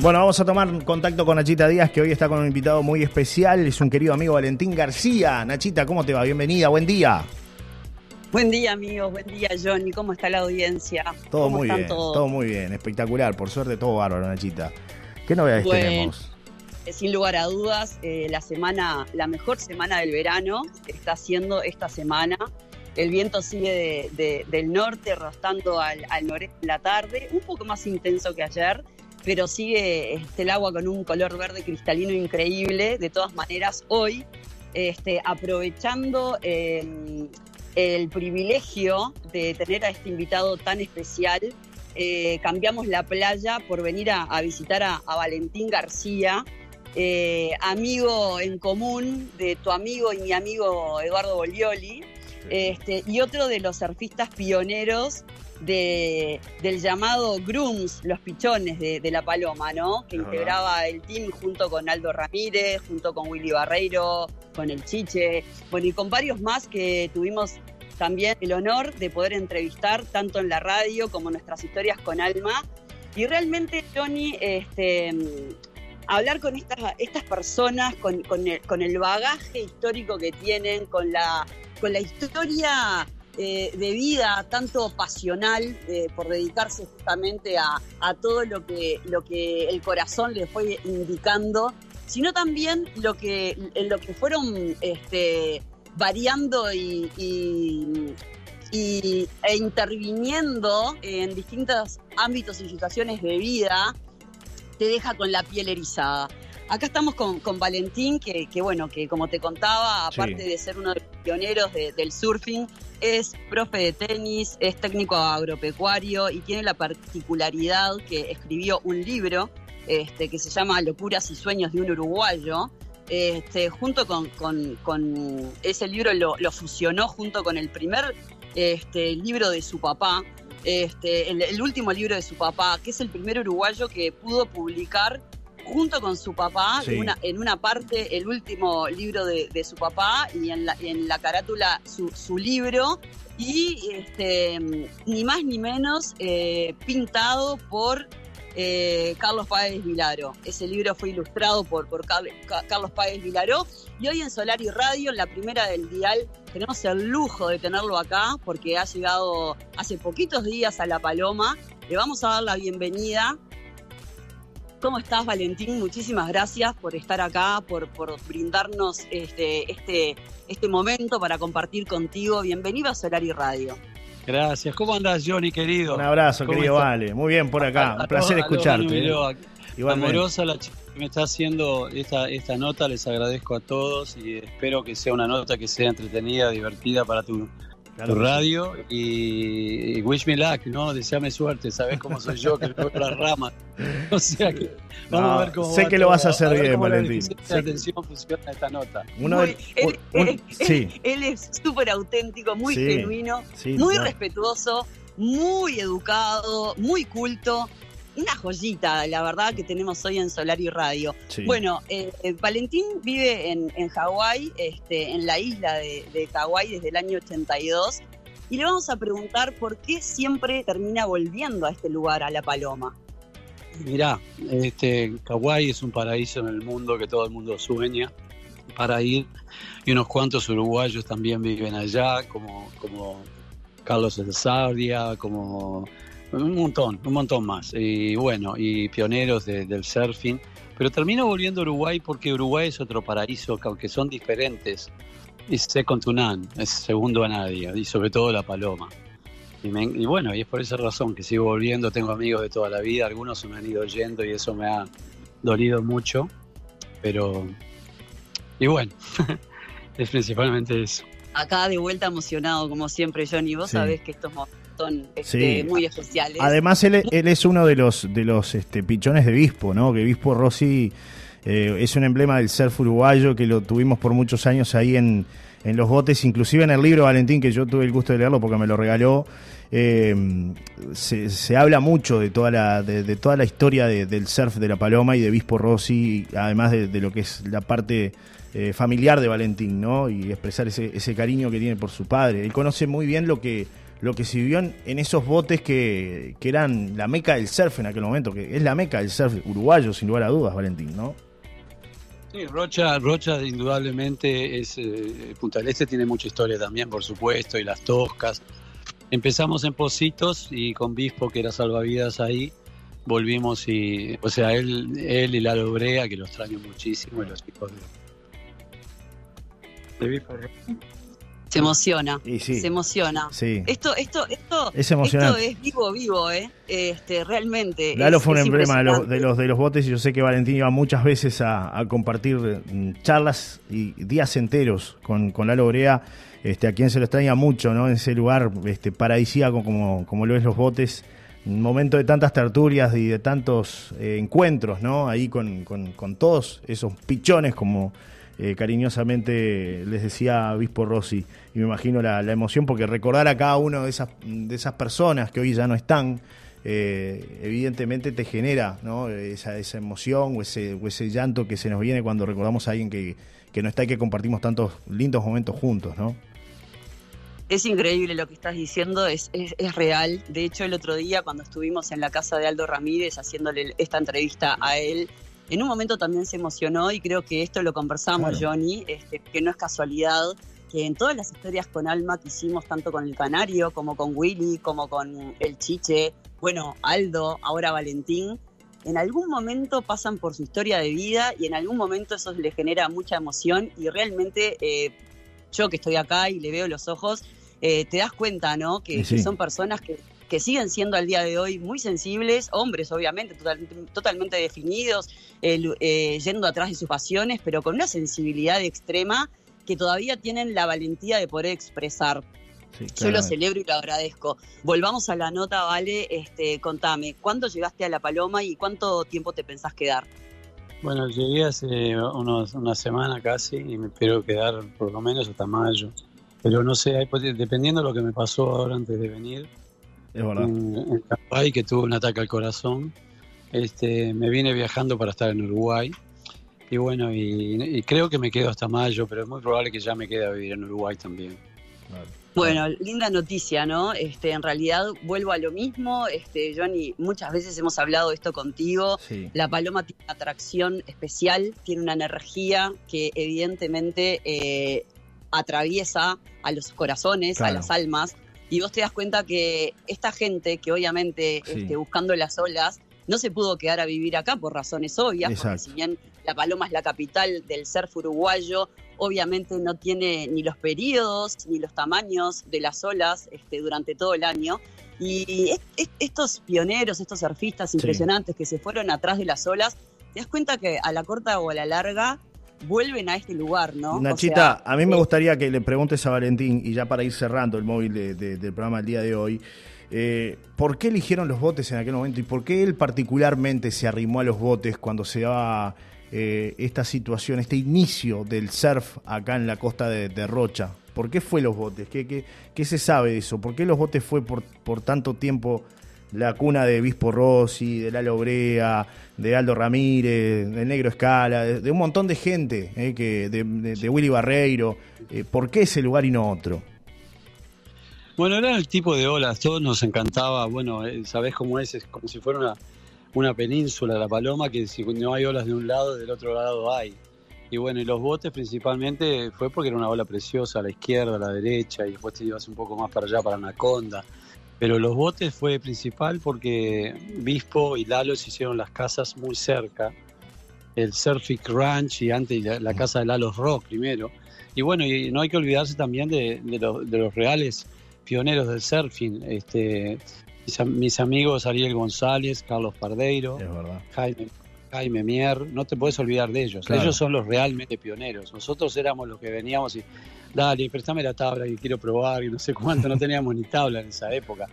Bueno, vamos a tomar contacto con Nachita Díaz, que hoy está con un invitado muy especial. Es un querido amigo Valentín García. Nachita, ¿cómo te va? Bienvenida, buen día. Buen día, amigos. Buen día, Johnny. ¿Cómo está la audiencia? Todo muy bien. Todo muy bien. Espectacular. Por suerte, todo bárbaro, Nachita. ¿Qué novedades tenemos? Eh, sin lugar a dudas, eh, la semana, la mejor semana del verano está siendo esta semana. El viento sigue del norte, rostando al, al noreste la tarde, un poco más intenso que ayer pero sigue este, el agua con un color verde cristalino increíble. De todas maneras, hoy, este, aprovechando em, el privilegio de tener a este invitado tan especial, eh, cambiamos la playa por venir a, visitar a, Valentín García, eh, amigo en común de tu amigo y mi amigo Eduardo Bolioli, este, y otro de los surfistas pioneros de, del llamado Grooms, los pichones de, La Paloma, ¿no? Que integraba el team junto con Aldo Ramírez, junto con Willy Barreiro, con el Chiche, bueno, y con varios más que tuvimos también el honor de poder entrevistar tanto en la radio como nuestras historias con Alma. Y realmente, Tony, este, hablar con estas, estas personas, con, el, con el bagaje histórico que tienen, con la, con la historia eh, de vida tanto pasional eh, por dedicarse justamente a, todo lo que, lo que el corazón le fue indicando, sino también lo que, en lo que fueron este, variando y, e interviniendo en distintos ámbitos y situaciones de vida, te deja con la piel erizada. Acá estamos con, Valentín, que, bueno, que como te contaba, aparte de ser uno de los pioneros del surfing, es profe de tenis, es técnico agropecuario y tiene la particularidad que escribió un libro este, que se llama Locuras y Sueños de un Uruguayo. Este, junto con, ese libro lo, fusionó junto con el primer este, libro de su papá, este, el, último libro de su papá, que es el primer uruguayo que pudo publicar junto con su papá, en, una, parte el último libro de, su papá y en la, en la carátula su, libro y este, ni más ni menos eh, pintado por eh, Carlos Páez Vilaro. Ese libro fue ilustrado por, por Carlos Páez Vilaró y hoy en Solar y Radio, en la primera del Dial, tenemos el lujo de tenerlo acá porque ha llegado hace poquitos días a La Paloma. Le vamos a dar la bienvenida ¿Cómo estás, Valentín? Muchísimas gracias por estar acá, por, por brindarnos este, este, este momento para compartir contigo. Bienvenido a Solar y Radio. Gracias. ¿Cómo andas, Johnny, querido? Un abrazo, querido Vale. Muy bien por acá. Un placer escucharte. ¿eh? Amorosa la chica que me está haciendo esta, esta nota. Les agradezco a todos y espero que sea una nota que sea entretenida, divertida para tu, tu radio y, wish me luck, ¿no? Deseame suerte, sabes cómo soy yo, que me voy las ramas. O sea que vamos a ver cómo Sé que lo vas a hacer bien, Valentín. La atención funciona esta nota. él, es súper auténtico, muy genuino, muy respetuoso, muy educado, muy culto una joyita, la verdad, que tenemos hoy en Solar y Radio. Bueno, eh, eh, Valentín vive en, en Hawái, este, en la isla de, de Hawái desde el año 82, y le vamos a preguntar por qué siempre termina volviendo a este lugar, a La Paloma. Mirá, este, Hawái es un paraíso en el mundo que todo el mundo sueña para ir, y unos cuantos uruguayos también viven allá, como, como Carlos de Sardia, como un montón, un montón más. Y bueno, y pioneros del surfing. Pero termino volviendo a Uruguay porque Uruguay es otro paraíso, que aunque son diferentes, es second to none, es segundo a nadie, y sobre todo la paloma. Y, bueno, y es por esa razón que sigo volviendo, tengo amigos de toda la vida, algunos se me han ido yendo y eso me ha dolido mucho, pero... Y bueno, es principalmente eso. Acá de vuelta emocionado, como siempre, Johnny, vos sabés que estos son este, muy especiales. Además, él, es uno de los, de los este, pichones de Bispo, ¿no? Que Bispo Rossi eh, es un emblema del surf uruguayo que lo tuvimos por muchos años ahí en, en los botes, inclusive en el libro Valentín, que yo tuve el gusto de leerlo porque me lo regaló. Eh, se, habla mucho de toda la, de, toda la historia del surf de la Paloma y de Bispo Rossi, además de, lo que es la parte eh, familiar de Valentín, ¿no? Y expresar ese, ese cariño que tiene por su padre. Él conoce muy bien lo que lo que se vivió en, esos botes que, que, eran la meca del surf en aquel momento, que es la meca del surf uruguayo, sin lugar a dudas, Valentín, ¿no? Sí, Rocha, Rocha indudablemente es eh, Punta del Este tiene mucha historia también, por supuesto, y las toscas. Empezamos en Positos y con Bispo, que era salvavidas ahí, volvimos y, o sea, él, él y la Lobrea, que lo extraño muchísimo, y los hijos de, de Bispo. Se emociona. Se emociona. Esto, esto, esto, es esto es vivo, vivo, ¿eh? Este, realmente. Lalo fue un emblema de los, de los, de los botes y yo sé que Valentín iba muchas veces a, compartir mm, charlas y días enteros con, con Lalo Brea, este, a quien se lo extraña mucho, ¿no? En ese lugar este, paradisíaco como, como lo es los botes. Un momento de tantas tertulias y de tantos eh, encuentros, ¿no? Ahí con, con, con todos esos pichones como eh, cariñosamente les decía Bispo Rossi, y me imagino la, emoción, porque recordar a cada uno de esas, de esas personas que hoy ya no están, eh, evidentemente te genera esa, esa emoción o ese, ese llanto que se nos viene cuando recordamos a alguien que, no está y que compartimos tantos lindos momentos juntos, ¿no? Es increíble lo que estás diciendo, es, es, es, real. De hecho, el otro día cuando estuvimos en la casa de Aldo Ramírez haciéndole esta entrevista a él, en un momento también se emocionó y creo que esto lo conversamos, Johnny, este, que no es casualidad que en todas las historias con alma que hicimos, tanto con el Canario, como con Willy, como con el Chiche, bueno, Aldo, ahora Valentín, en algún momento pasan por su historia de vida y en algún momento eso le genera mucha emoción y realmente eh, yo que estoy acá y le veo los ojos, eh, te das cuenta, ¿no? que son personas que que siguen siendo al día de hoy muy sensibles, hombres obviamente, totalmente definidos, eh, yendo atrás de sus pasiones, pero con una sensibilidad extrema que todavía tienen la valentía de poder expresar. Yo lo celebro y lo agradezco. Volvamos a la nota, Vale. Este, contame, ¿cuándo llegaste a La Paloma y cuánto tiempo te pensás quedar? Bueno, llegué hace unos, una semana casi y me espero quedar por lo menos hasta mayo. Pero no sé, dependiendo de lo que me pasó ahora antes de venir, es verdad. En, que tuvo un ataque al corazón. Este, me vine viajando para estar en Uruguay. Y bueno, y, creo que me quedo hasta mayo, pero es muy probable que ya me quede a vivir en Uruguay también. Bueno, linda noticia, ¿no? Este, en realidad vuelvo a lo mismo, este, Johnny, muchas veces hemos hablado de esto contigo. La paloma tiene una atracción especial, tiene una energía que evidentemente eh, atraviesa a los corazones, a las almas y vos te das cuenta que esta gente que obviamente este, buscando las olas no se pudo quedar a vivir acá por razones obvias, porque si bien La Paloma es la capital del surf uruguayo, obviamente no tiene ni los periodos ni los tamaños de las olas este, durante todo el año. Y estos pioneros, estos surfistas impresionantes que se fueron atrás de las olas, te das cuenta que a la corta o a la larga vuelven a este lugar, ¿no? Nachita, a mí me eh, gustaría que le preguntes a Valentín, y ya para ir cerrando el móvil del programa del día de hoy, eh, ¿por qué eligieron los botes en aquel momento y por qué él particularmente se arrimó a los botes cuando se daba eh, esta situación, este inicio del surf acá en la costa de, Rocha? ¿Por qué fue los botes? ¿Qué, ¿Qué, qué, se sabe de eso? ¿Por qué los botes fue por, por tanto tiempo la cuna de Bispo Rossi, de Lalo Brea, de Aldo Ramírez, de Negro Escala, de, un montón de gente, eh, que, de, Willy Barreiro. Eh, ¿Por qué ese lugar y no otro? Bueno, era el tipo de olas, todos nos encantaba, bueno, eh, sabés cómo es, es como si fuera una, una península, la paloma, que si no hay olas de un lado, del otro lado hay. Y bueno, y los botes principalmente fue porque era una ola preciosa a la izquierda, a la derecha, y después te ibas un poco más para allá, para Anaconda. Pero los botes fue principal porque Bispo y Lalo se hicieron las casas muy cerca. El Surfic Ranch y antes la, casa de Lalo Rock primero. Y bueno, y no hay que olvidarse también de, los reales pioneros del surfing. Este, mis, amigos Ariel González, Carlos Pardeiro, Jaime, Jaime Mier, no te puedes olvidar de ellos. Ellos son los realmente pioneros. Nosotros éramos los que veníamos y dale, préstame la tabla que quiero probar, y no sé cuánto, no teníamos ni tabla en esa época.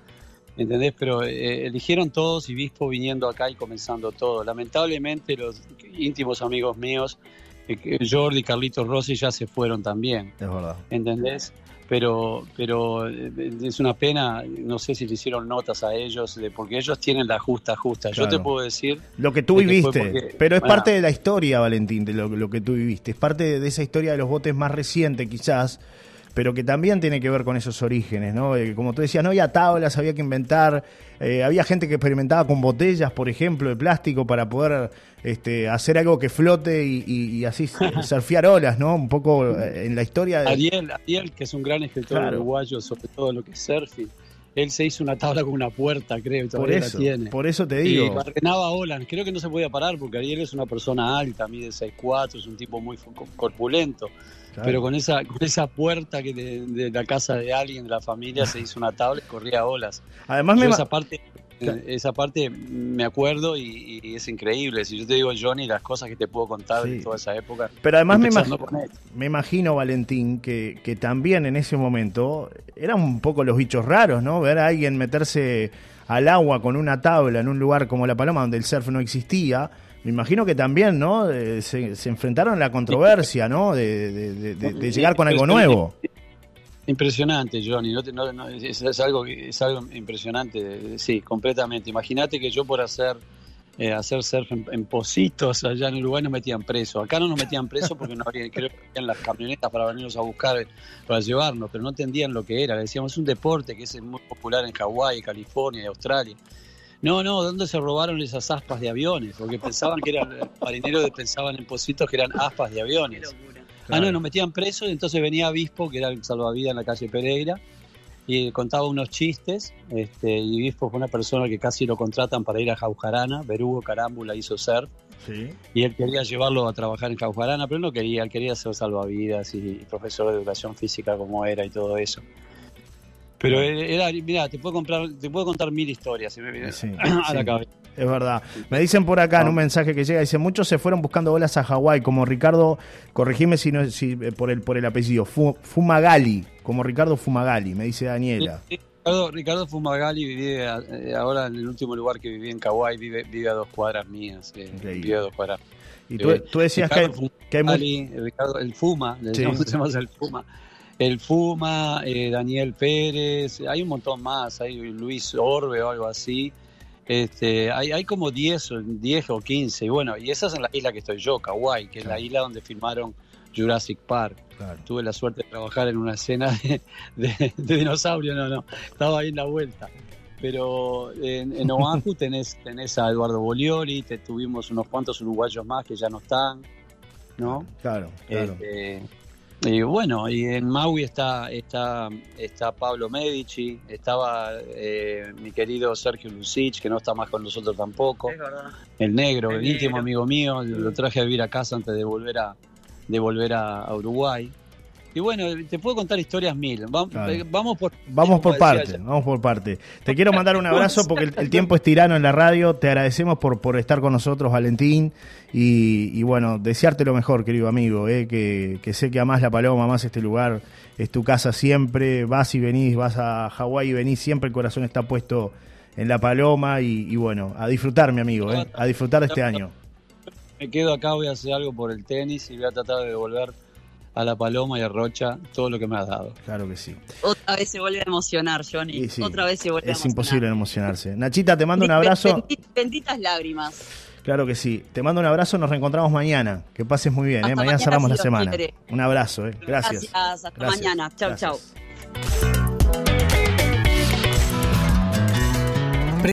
¿Entendés? Pero eh, eligieron todos y Bispo viniendo acá y comenzando todo. Lamentablemente los íntimos amigos míos, eh, Jordi, Carlitos Rossi ya se fueron también. Es verdad. ¿Entendés? Pero pero eh, es una pena, no sé si le hicieron notas a ellos, porque ellos tienen la justa justa. Yo te puedo decir... Lo que tú viviste, pero es parte de la historia, Valentín, de lo, que tú viviste, es parte de esa historia de los botes más reciente quizás, pero que también tiene que ver con esos orígenes, ¿no? Eh, como tú decías, no había tablas, había que inventar, eh, había gente que experimentaba con botellas, por ejemplo, de plástico para poder este, hacer algo que flote y, así surfear olas, ¿no? Un poco en la historia de... Ariel, Ariel, que es un gran escritor uruguayo sobre todo lo que es surfing, él se hizo una tabla con una puerta, creo, y todavía por eso, la tiene. Por eso te digo. Y barrenaba olas. Creo que no se podía parar porque Ariel es una persona alta, mide 6'4", es un tipo muy corpulento. Pero con esa, con esa puerta que de, la casa de alguien, de la familia, se hizo una tabla y corría olas. Además, me esa parte esa parte me acuerdo y, es increíble. Si yo te digo, Johnny, las cosas que te puedo contar de toda esa época. Pero además me, me, imagino, Valentín, que, que, también en ese momento eran un poco los bichos raros, ¿no? Ver a alguien meterse al agua con una tabla en un lugar como La Paloma, donde el surf no existía. Me imagino que también, ¿no? Eh, se, enfrentaron a la controversia, ¿no? De, de llegar con algo nuevo. Impresionante, Johnny. No, es, algo, es algo impresionante, sí, completamente. Imagínate que yo por hacer eh, hacer surf en, Positos allá en Uruguay nos metían preso. Acá no nos metían preso porque no había, creo que las camionetas para venirnos a buscar, para llevarnos, pero no entendían lo que era. Le decíamos, es un deporte que es muy popular en Hawái, California Australia. No, no, ¿dónde se robaron esas aspas de aviones? Porque pensaban que eran, marineros pensaban en Positos que eran aspas de aviones. Ah, no, nos metían presos, entonces venía Bispo, que era el salvavidas en la calle Pereira, y contaba unos chistes, este, y Bispo fue una persona que casi lo contratan para ir a Jaujarana, Berugo Carámbula hizo ser, y él quería llevarlo a trabajar en Jaujarana, pero no quería, él quería ser salvavidas y profesor de educación física como era y todo eso. Pero era, mira, te puedo, comprar, te puedo contar mil historias si me viene a la cabeza. Es verdad. Me dicen por acá en un mensaje que llega, dice, muchos se fueron buscando bolas a Hawái, como Ricardo, corregime si no si, eh, por el por el apellido, Fumagali, como Ricardo Fumagali, me dice Daniela. Ricardo, Fumagali vive eh, ahora en el último lugar que viví en Hawái, vive, vive a dos cuadras mías. Eh, vive a dos cuadras. Y tú, tú decías que, que, hay muy... Ricardo, el Fuma, le decimos el Fuma el Fuma, eh, Daniel Pérez, hay un montón más, hay Luis Orbe o algo así. Este, hay, hay como 10, 10 o 15, y bueno, y esa es la isla que estoy yo, Kauai, que es la isla donde filmaron Jurassic Park. Tuve la suerte de trabajar en una escena de, dinosaurio, no, no, estaba ahí en la vuelta. Pero en, en Oahu tenés, tenés a Eduardo Bolioli, te tuvimos unos cuantos uruguayos más que ya no están, ¿no? Claro, claro. Este, y bueno, y en Maui está, está, está Pablo Medici, estaba eh, mi querido Sergio Lucich, que no está más con nosotros tampoco. El negro, el, íntimo amigo mío, lo traje a vivir a casa antes de volver a, de volver a Uruguay. Y bueno, te puedo contar historias mil. Eh, vamos, por vamos por parte, vamos por parte. Te quiero mandar un abrazo porque el, tiempo es tirano en la radio. Te agradecemos por, por estar con nosotros, Valentín. Y, bueno, desearte lo mejor, querido amigo. Eh, que, sé que amás La Paloma, amás este lugar. Es tu casa siempre. Vas y venís, vas a Hawái y venís. Siempre el corazón está puesto en La Paloma. Y, bueno, a disfrutar, mi amigo. Eh, a disfrutar de este año. Me quedo acá, voy a hacer algo por el tenis y voy a tratar de devolver a la Paloma y a Rocha todo lo que me has dado. Claro que sí. Otra vez se vuelve a emocionar, Johnny. Otra vez se vuelve a emocionar. Es imposible emocionarse. Nachita, te mando un abrazo. Benditas lágrimas. Claro que sí. Te mando un abrazo, nos reencontramos mañana. Que pases muy bien, ¿eh? mañana, cerramos la semana. Un abrazo, ¿eh? Gracias. Gracias, hasta mañana. Chau, chau.